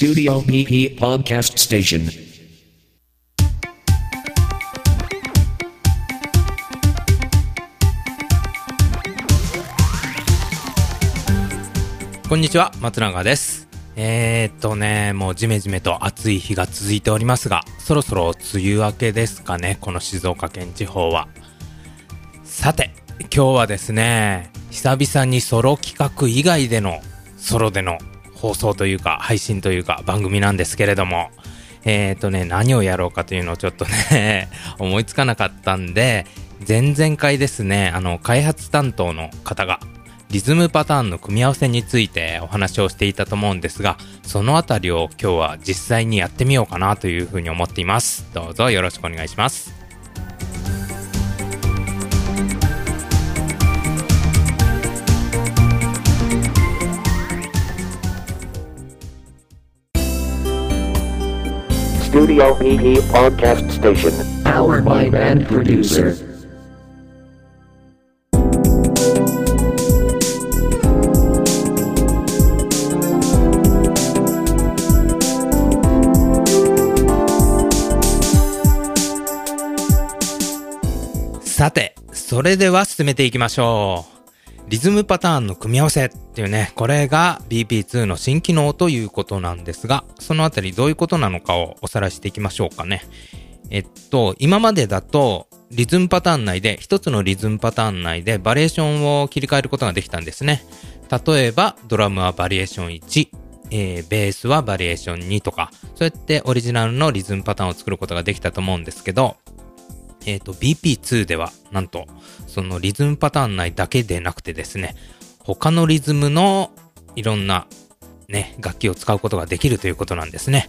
Studio PP Podcast Station. こんにちは、松永です。えー、っとね、もうジメジメと暑い日が続いておりますが、そろそろ梅雨明けですかね、この静岡県地方は。さて、今日はですね、久々にソロ企画以外でのソロでの放送というか、配信というか、番組なんですけれども、えー、とね、何をやろうかというのをちょっとね、思いつかなかったんで、前々回ですね、あの、開発担当の方が、リズムパターンの組み合わせについてお話をしていたと思うんですが、そのあたりを今日は実際にやってみようかなというふうに思っています。どうぞよろしくお願いします。Studio PP Podcast Station. Powered by Band Producer. さて、それでは進めていきましょう。リズムパターンの組み合わせっていうね、これが BP2 の新機能ということなんですが、そのあたりどういうことなのかをおさらいしていきましょうかね。えっと、今までだと、リズムパターン内で、一つのリズムパターン内でバリエーションを切り替えることができたんですね。例えば、ドラムはバリエーション1、えー、ベースはバリエーション2とか、そうやってオリジナルのリズムパターンを作ることができたと思うんですけど、えっ、と、BP2 では、なんと、そのリズムパターン内だけでなくてですね、他のリズムのいろんなね、楽器を使うことができるということなんですね。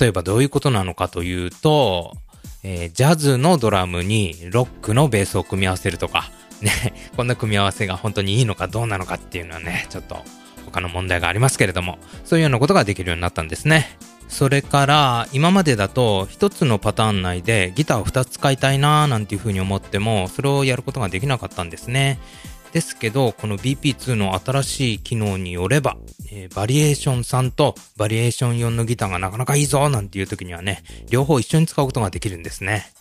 例えばどういうことなのかというと、えージャズのドラムにロックのベースを組み合わせるとか、ね、こんな組み合わせが本当にいいのかどうなのかっていうのはね、ちょっと他の問題がありますけれども、そういうようなことができるようになったんですね。それから、今までだと、一つのパターン内でギターを二つ使いたいなーなんていうふうに思っても、それをやることができなかったんですね。ですけど、この BP2 の新しい機能によれば、えーバリエーション3とバリエーション4のギターがなかなかいいぞなんていう時にはね、両方一緒に使うことができるんですね。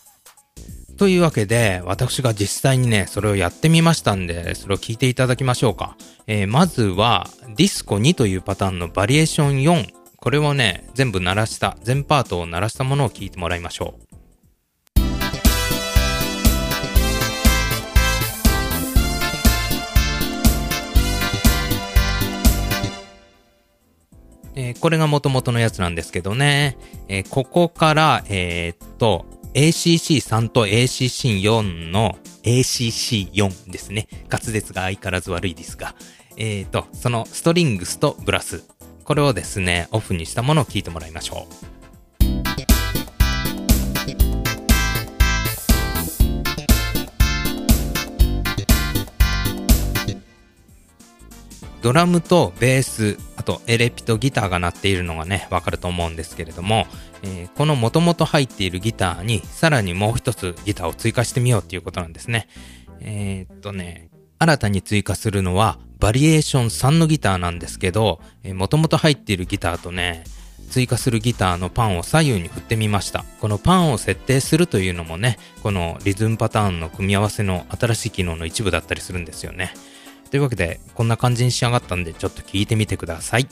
というわけで、私が実際にね、それをやってみましたんで、それを聞いていただきましょうか。えーまずは、ディスコ2というパターンのバリエーション4。これをね、全部鳴らした、全パートを鳴らしたものを聞いてもらいましょう。えーこれが元々のやつなんですけどね。えーここから、えーっと、ACC3 と ACC4 の ACC4 ですね。滑舌が相変わらず悪いですが。えーっと、そのストリングスとブラス。これをですね、オフにしたものを聞いてもらいましょう。ドラムとベース、あとエレピとギターが鳴っているのがね、わかると思うんですけれども、えーこの元々入っているギターに、さらにもう一つギターを追加してみようっていうことなんですね。えーっとね、新たに追加するのは、バリエーション3のギターなんですけど、えー元々入っているギターとね、追加するギターのパンを左右に振ってみました。このパンを設定するというのもね、このリズムパターンの組み合わせの新しい機能の一部だったりするんですよね。というわけで、こんな感じに仕上がったんで、ちょっと聞いてみてください。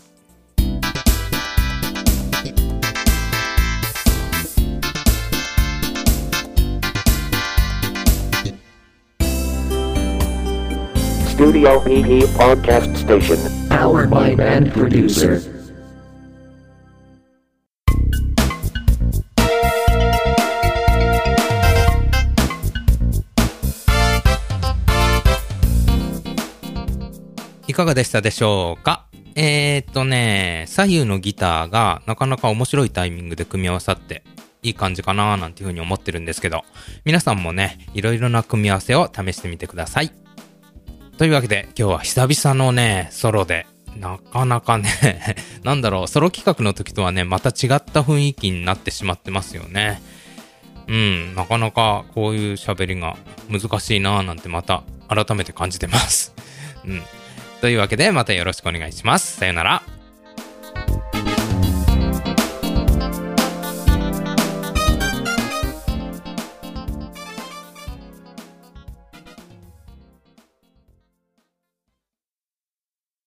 Studio PP Podcast Station. Powered by Band Producer. いかがでしたでしょうか？えーっとね、左右のギターがなかなか面白いタイミングで組み合わさって、いい感じかなーなんていうふうに思ってるんですけど、皆さんもね、いろいろな組み合わせを試してみてください。というわけで、今日は久々のね、ソロで、なかなかね、なんだろう、ソロ企画の時とはね、また違った雰囲気になってしまってますよね。うん、なかなかこういう喋りが難しいなぁなんてまた改めて感じてます。うん。というわけでまたよろしくお願いします。さよなら。